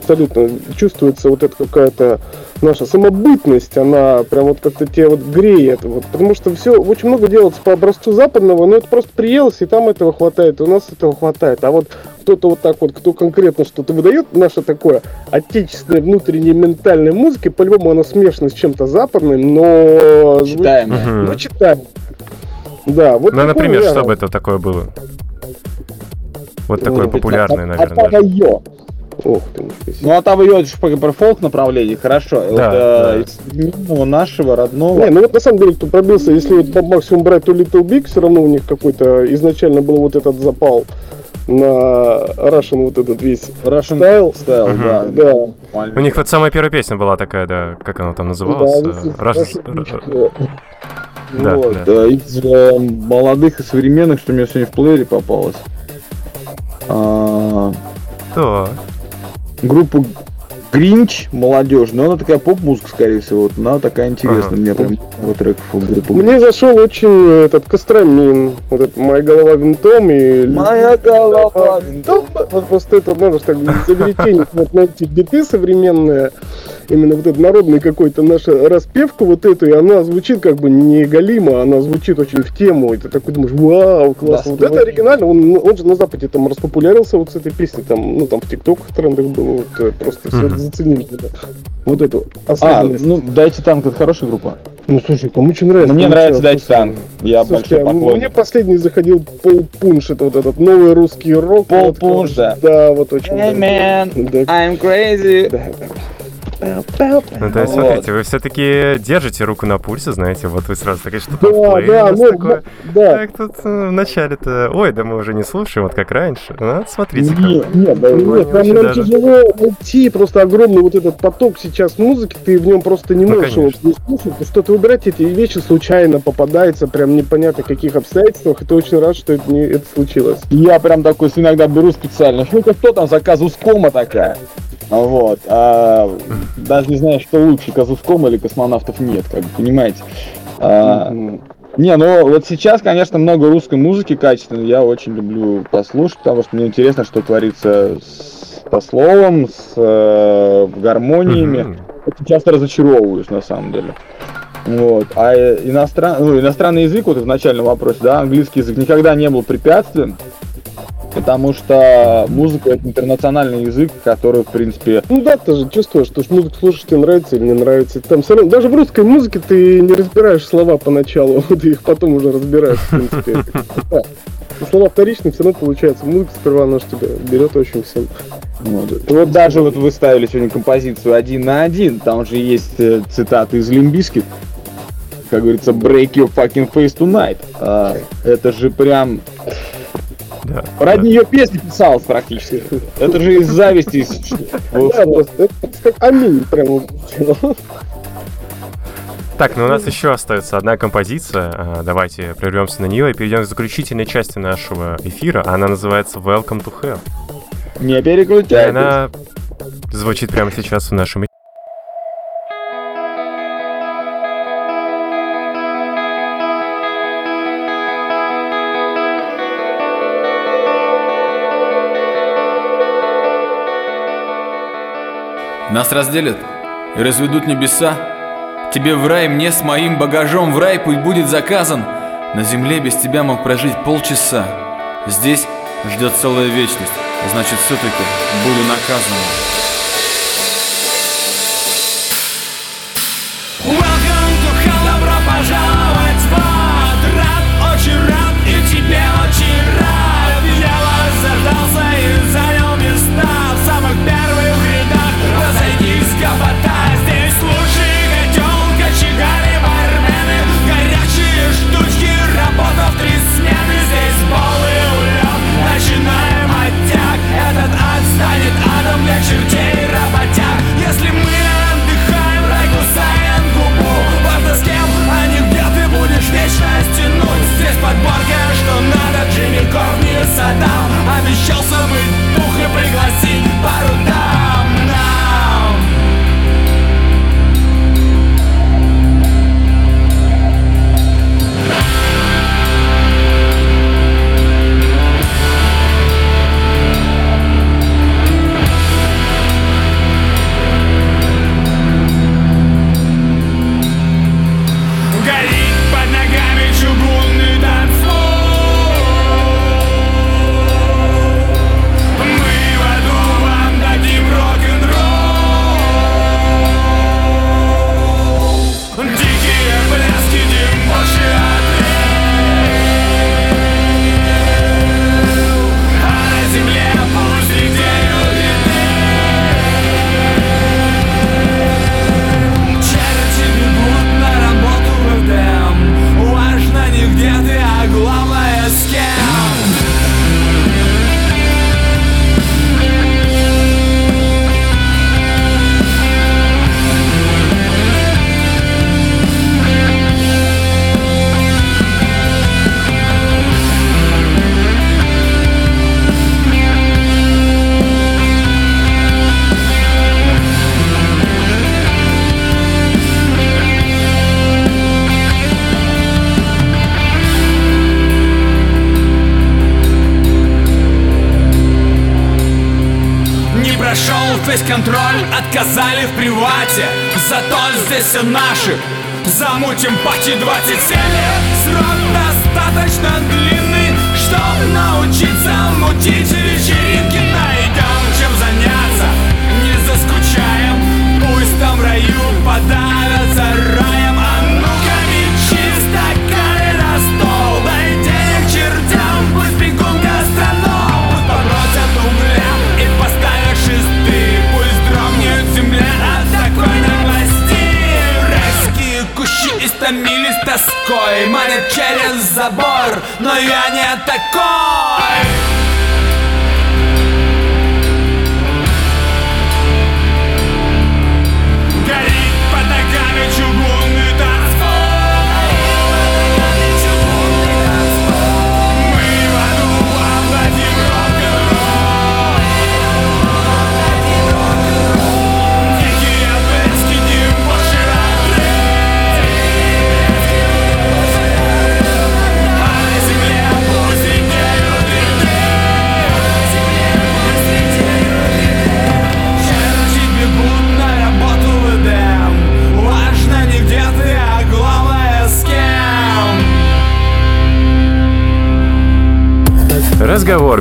Абсолютно чувствуется вот эта какая-то наша самобытность, она прям вот как-то тебя вот греет. Вот, потому что все очень много делается по образцу западного, но это просто приелось, и там этого хватает, и у нас этого хватает. А вот кто-то вот так вот, кто конкретно что-то выдает, наше такое отечественной внутренней ментальной музыки, по-любому оно смешано с чем-то западным, но... Мгм. Ну, читаем. Да, вот Ну, например, что бы это такое было? Вот такое популярное, наверное. даже. Ох ты, себе. Ну, Атавайо, это же про про фолк направление, хорошо. Вот, Да, э, из современного нашего родного. Не, ну вот на самом деле, кто пробился, если вот по максимум брать то Little Big, все равно у них какой-то изначально был вот этот запал. на Russian вот этот весь Russian style. Style, да. Да. У них вот самая первая песня была такая, да, как она там называлась? Да, Э, Russian- Russian- Да, вот, да. э, из э, молодых и современных, что мне сегодня в плеере попалось. А, Да. Группа Гринч, молодежная, но она такая поп-музыка, скорее всего, вот, она такая интересная, Ага. мне прям вот треков у группы. Мне зашел очень этот Костромин, вот этот «Моя голова винтом» и... Моя голова винтом. Вот просто это, надо так изобретение, вот на эти биты современные, именно вот эта народная какой-то наша распевка вот эту, и она звучит как бы не галима, она звучит очень в тему, и ты такой думаешь, вау, классно. вот это оригинально, он, он же на Западе там распопулярился вот с этой песней, там, ну там в ТикТоках трендах было, вот, э, просто все Мгм. заценили. да. Вот эту А, ну, Дайте Танк, это хорошая группа. Ну слушай, кому что нравится. Мне нравится Дайте Танк. Я Слушайте, большой а мне поклонник. последний заходил Пол Пунш, это вот этот новый русский рок. Пол вот, Пунш, да. Да, вот очень. Hey, да. man, Да, I'm crazy. да, да. Ну, то есть, смотрите, вы все-таки держите руку на пульсе, знаете, вот вы сразу такие, что Да, у да, нас ну, такое. да. Так, тут в начале-то, ой, да мы уже не слушаем, вот как раньше. Ну, смотрите, нет, да, Нет, очень нам тяжело найти просто огромный вот этот поток сейчас музыки, ты в нем просто не Ну, можешь его конечно. не слушать, потому что ты выбирать эти вещи случайно попадается, прям непонятно каких обстоятельствах, и ты очень рад, что это, случилось. Я прям такой иногда беру специально. Ну-ка, кто там за Казускома такая? Вот. А, даже не знаю, что лучше, Казускома или космонавтов нет, как бы, понимаете. А, не, ну вот сейчас, конечно, много русской музыки качественной. Я очень люблю послушать, потому что мне интересно, что творится с, со словом, с э, гармониями. Очень часто разочаровываюсь, на самом деле. Вот. А иностран... ну, иностранный язык, вот в начальном вопросе, да, английский язык никогда не был препятствием, потому что музыка это интернациональный язык, который, в принципе, Ну да, ты же чувствуешь, что музыку слушать тебе нравится или не нравится. Там всё равно- даже в русской музыке ты не разбираешь слова поначалу, ты их потом уже разбираешь, в принципе. Да. Слова вторичные все равно получается. Музыка сперва она ж тебя берет очень всем. вот, вот даже вот вы ставили сегодня композицию один на один, там же есть э, цитаты из Лимбиски, как говорится, break your fucking face tonight. А, это же прям Да. ради нее песни писалась практически. Это же из зависти. Да, просто это как аминь прямо. Так, ну у нас еще остается одна композиция. А, Давайте прервемся на нее и перейдем к заключительной части нашего эфира. Она называется Welcome to Hell. Не И переключайтесь. она звучит прямо сейчас в нашем эфире. Нас разделят и разведут небеса. Тебе в рай, мне с моим багажом в рай путь будет заказан. На земле без тебя мог прожить полчаса. Здесь ждет целая вечность, значит все-таки буду наказан. Замутим пати 27 я не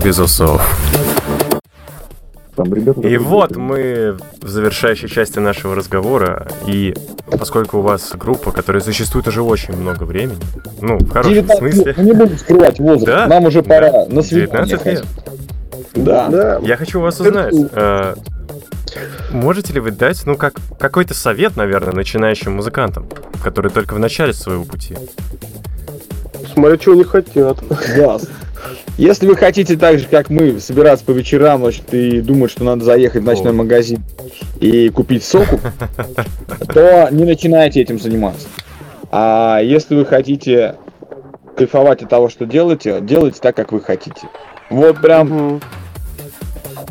без усов. Там ребята... И вот мы в завершающей части нашего разговора, и поскольку у вас группа, которая существует уже очень много времени, ну, в хорошем 19 смысле, ну не буду скрывать возраст, Да? нам уже Да. пора на свидание 19 лет. Да. Да, Я хочу у вас узнать, э, можете ли вы дать, ну, как какой-то совет, наверное, начинающим музыкантам, которые только в начале своего пути? смотря чего не хотят. Да. Если вы хотите так же, как мы, собираться по вечерам, значит, и думать, что надо заехать в ночной О. магазин и купить соку, то не начинайте этим заниматься. А если вы хотите кайфовать от того, что делаете, делайте так, как вы хотите. Вот прям Мгм.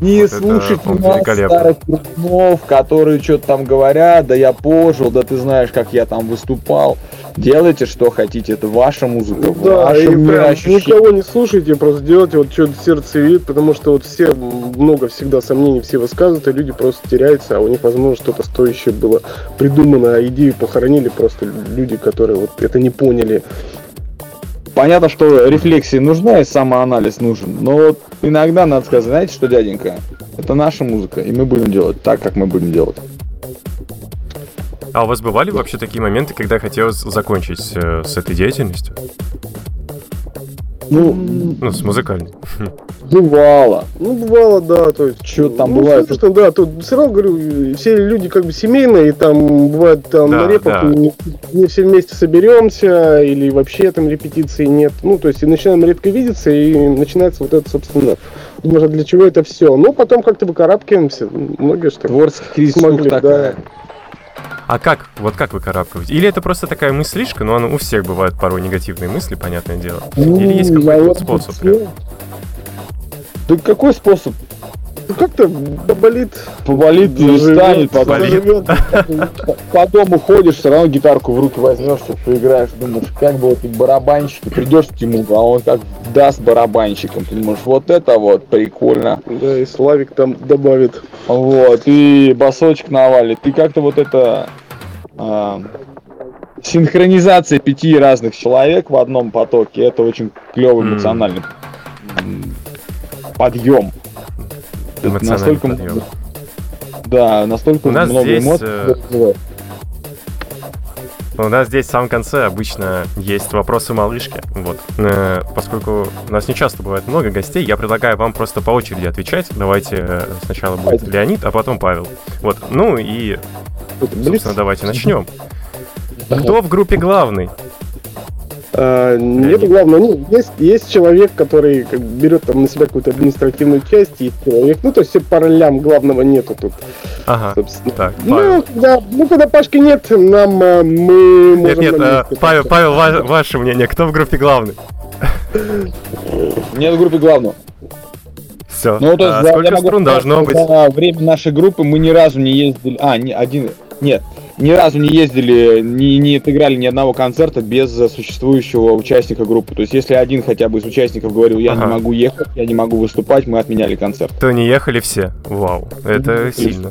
Не Вот это, слушайте по-моему, нас, старых крупнов, которые что-то там говорят, да я пожил, да ты знаешь, как я там выступал. Делайте, что хотите, это ваша музыка, Да, и ваше прям мироощущение. никого не слушайте, просто делайте вот что сердце видит, потому что вот все много всегда сомнений, все высказывают, и люди просто теряются, а у них, возможно, что-то стоящее было придумано, а идею похоронили просто люди, которые вот это не поняли. Понятно, что рефлексия нужна и самоанализ нужен, но вот иногда надо сказать, знаете что, дяденька, это наша музыка, и мы будем делать так, как мы будем делать. А у вас бывали вообще такие моменты, когда хотелось закончить э, с этой деятельностью? Ну, Ну, с музыкальной. бывало. Ну, бывало, да, то есть... Что там ну, бывает? Конечно, да, тут все равно говорю, все люди как бы семейные, и там бывает там Да, на репах да. не, не все вместе соберемся, или вообще там репетиции нет. Ну, то есть и начинаем редко видеться, и начинается вот это, собственно, может, для чего это все. Но потом как-то выкарабкиваемся, многие что Творческий кризис Смогли, штука такая. А как, вот как вы карабкаетесь? Или это просто такая мыслишка, но оно у всех бывают порой негативные мысли, понятное дело. Или есть Ну, какой-то вот способ? прям? Да какой способ? Ну, как-то болит. Поболит и станет, потом Болит. по дому ходишь, все равно гитарку в руки возьмешь, что поиграешь, думаешь, как бы вот барабанщики, придешь к нему, а он как даст барабанщикам, ты думаешь, вот это вот прикольно, Да, и Славик там добавит. вот, и басочек навалит, и как-то вот это а, синхронизация пяти разных человек в одном потоке, это очень клевый эмоциональный подъем. Настолько подъем. Да, настолько У нас много здесь, эмоций. э. У нас здесь в самом конце обычно есть вопросы малышки. Вот. Э, Поскольку у нас не часто бывает много гостей, я предлагаю вам просто по очереди отвечать. Давайте э, сначала будет. Леонид, а потом Павел. Вот. Ну и, собственно, давайте начнем. Кто в группе главный? А, нет, главное, ну, есть, есть человек, который берет там на себя какую-то административную часть, есть человек, ну, то есть все по ролям главного нету тут, Ага. собственно. Так, Павел. Ну, когда, ну, когда Пашки нет, нам а, мы Нет, можем... нет, э, месте. Павел, Павел, ва- ваше мнение, кто в группе главный? Нет в группе главного. Все. Ну, то есть, а да, я сколько могу струн сказать, должно быть? За время нашей группы мы ни разу не ездили. А, не один. Нет. Ни разу не ездили, не, не отыграли ни одного концерта без существующего участника группы. То есть, если один хотя бы из участников говорил, я Ага. не могу ехать, я не могу выступать, мы отменяли концерт. То не ехали все. Вау, это сильно.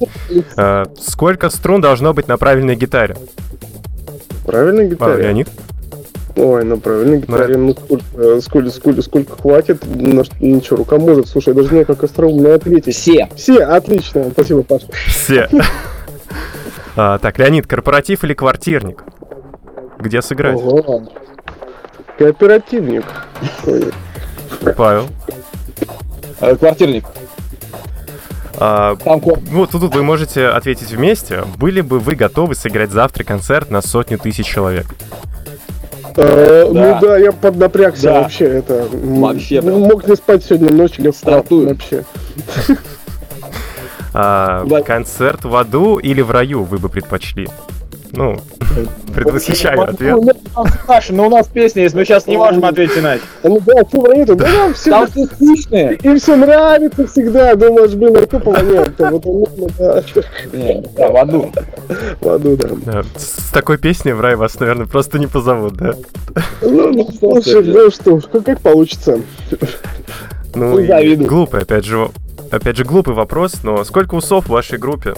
А, сколько струн должно быть на правильной гитаре? Правильно А, гитаре? Леонид? Ой, на правильной гитаре, ну сколько, сколько, сколько, сколько хватит, на что, ничего, рука может, слушай, я даже не знаю, как остроумно ответить. Все. Все, отлично, спасибо, Паша. Все. А, так, Леонид, корпоратив или квартирник? Где сыграть? Ого. Кооперативник. Павел. Э, Квартирник. А, Там ко- вот тут вы можете ответить вместе. Были бы вы готовы сыграть завтра концерт на сотню тысяч человек? э, Да. Ну да, я поднапрягся Да. вообще, это... Вообще ну, прям. Мог не спать сегодня ночью, лег спал Стартую. вообще. А, Да. концерт в аду или в раю вы бы предпочли? Ну, предвосхищаю ответ. Ну, Саша, ну у нас песня есть, мы сейчас не можем ответить иначе. Ну да, что вранить да нам все, скучные. им все нравится всегда, думаешь, блин, а он, ну, да, в аду. в аду, да. С такой песней в рай вас, наверное, просто не позовут, да? Ну, слушай, ну что, как, получится. Ну, Ну, и глупый, опять же, опять же, глупый вопрос, но сколько усов в вашей группе?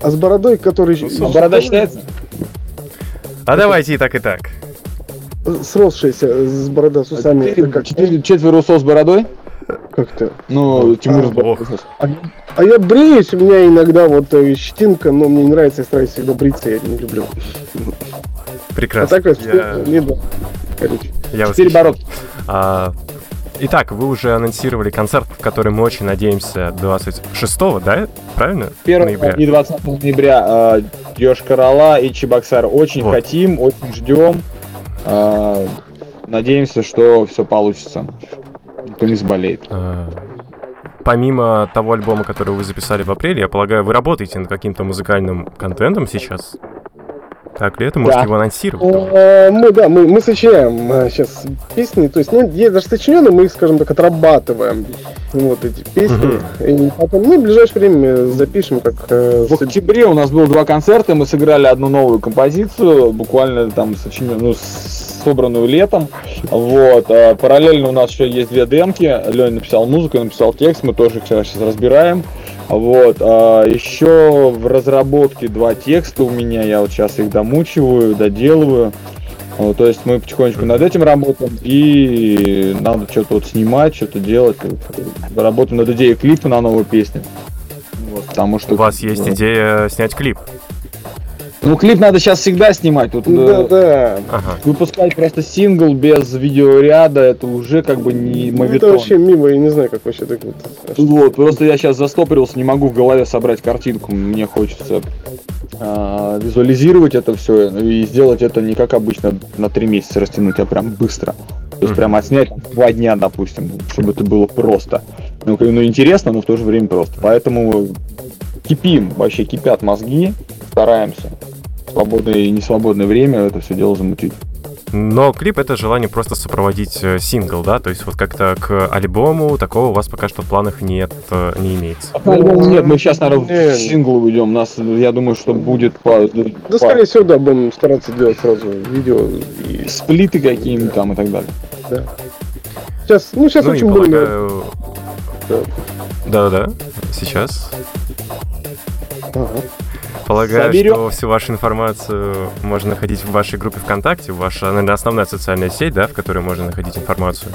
А с бородой, который... А борода считается? А давайте и так, и так. Сросшийся с борода с усами, это как, Четыре- Четверо усов с бородой? как-то. Ну, Тимур с Ох. бородой. А я бреюсь, у меня иногда вот э, щетинка, но мне не нравится, я стараюсь всегда бриться, я не люблю. А Прекрасно. так вот, Я, не да. Короче. я Четыре бородки. А, Итак, вы уже анонсировали концерт, в который мы очень надеемся 26 да? Правильно? 1 Ноября. и 20 ноября э, Йошкар-Ола и Чебоксар. Очень Вот. хотим, очень ждем. Э, надеемся, что все получится. Никто не заболеет. А, Помимо того альбома, который вы записали в апреле, я полагаю, вы работаете над каким-то музыкальным контентом сейчас? Так ли это? Можете Да. его анонсировать? Э, Мы, да, мы, мы сочиняем сейчас песни, то есть, ну, есть даже сочиненные, мы их, скажем так, отрабатываем, вот эти песни, и потом, ну, в ближайшее время запишем, как... э, В октябре у нас было два концерта, мы сыграли одну новую композицию, буквально там сочиненную, ну, собранную летом. Вот. а Параллельно у нас еще есть две демки. Леня написал музыку, я написал текст, мы тоже их сейчас разбираем. Вот. а Еще в разработке два текста у меня, я вот сейчас их домучиваю, доделываю. Вот, то есть мы потихонечку над этим работаем, и надо что-то вот снимать, что-то делать. Работаем над идеей клипа на новую песню. Вот, потому что У вас есть идея снять клип? Ну, клип надо сейчас всегда снимать. Тут Да, э, да. Ага. выпускать просто сингл без видеоряда, это уже как бы не Ну, Это моветон. вообще мимо, я не знаю, как вообще так вот. Вот, просто я сейчас застопорился, не могу в голове собрать картинку. Мне хочется а, визуализировать это все и сделать это не как обычно на три месяца растянуть, а прям быстро. То есть прям отснять два дня, допустим, чтобы это было просто. Ну, ну, интересно, но в то же время просто. Поэтому кипим, вообще кипят мозги, стараемся свободное и несвободное время это все дело замутить. Но клип — это желание просто сопроводить э, сингл, да? То есть вот как-то к альбому такого у вас пока что в планах нет, э, не имеется. Нет, мы сейчас, наверное, Не. в сингл уйдем. Нас, я думаю, что будет по, Да, по- скорее всего, да, будем стараться делать сразу видео и сплиты какие-нибудь там и так далее. Сейчас, ну, сейчас ну очень больно. полагаю... Да-да-да, сейчас. Ага. Полагаю, Соберем. что всю вашу информацию можно находить в вашей группе ВКонтакте, ваша, наверное, основная социальная сеть, да, в которой можно находить информацию.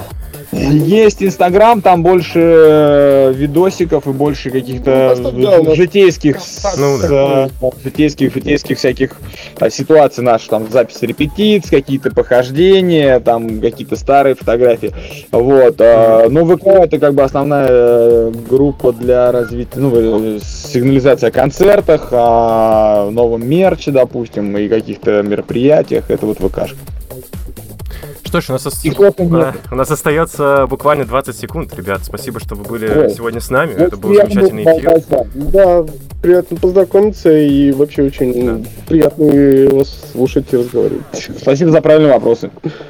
Есть Инстаграм, там больше э, видосиков и больше каких-то Ну, нас житейских, с- Ну да. э, житейских, житейских всяких а, ситуаций наших, там записи репетиц, какие-то похождения, там какие-то старые фотографии. Вот. а, Но ВК это как бы основная э, группа для развития, ну, э, сигнализация о концертах, о новом мерче, допустим, и каких-то мероприятиях. Это вот ВКшка. Что ж, у нас, ос- а, у нас остается буквально 20 секунд, ребят. Спасибо, что вы были Ой. сегодня с нами. Ну, Это был замечательный было эфир. Да, приятно познакомиться и вообще очень приятно вас слушать и разговаривать. Спасибо за правильные вопросы.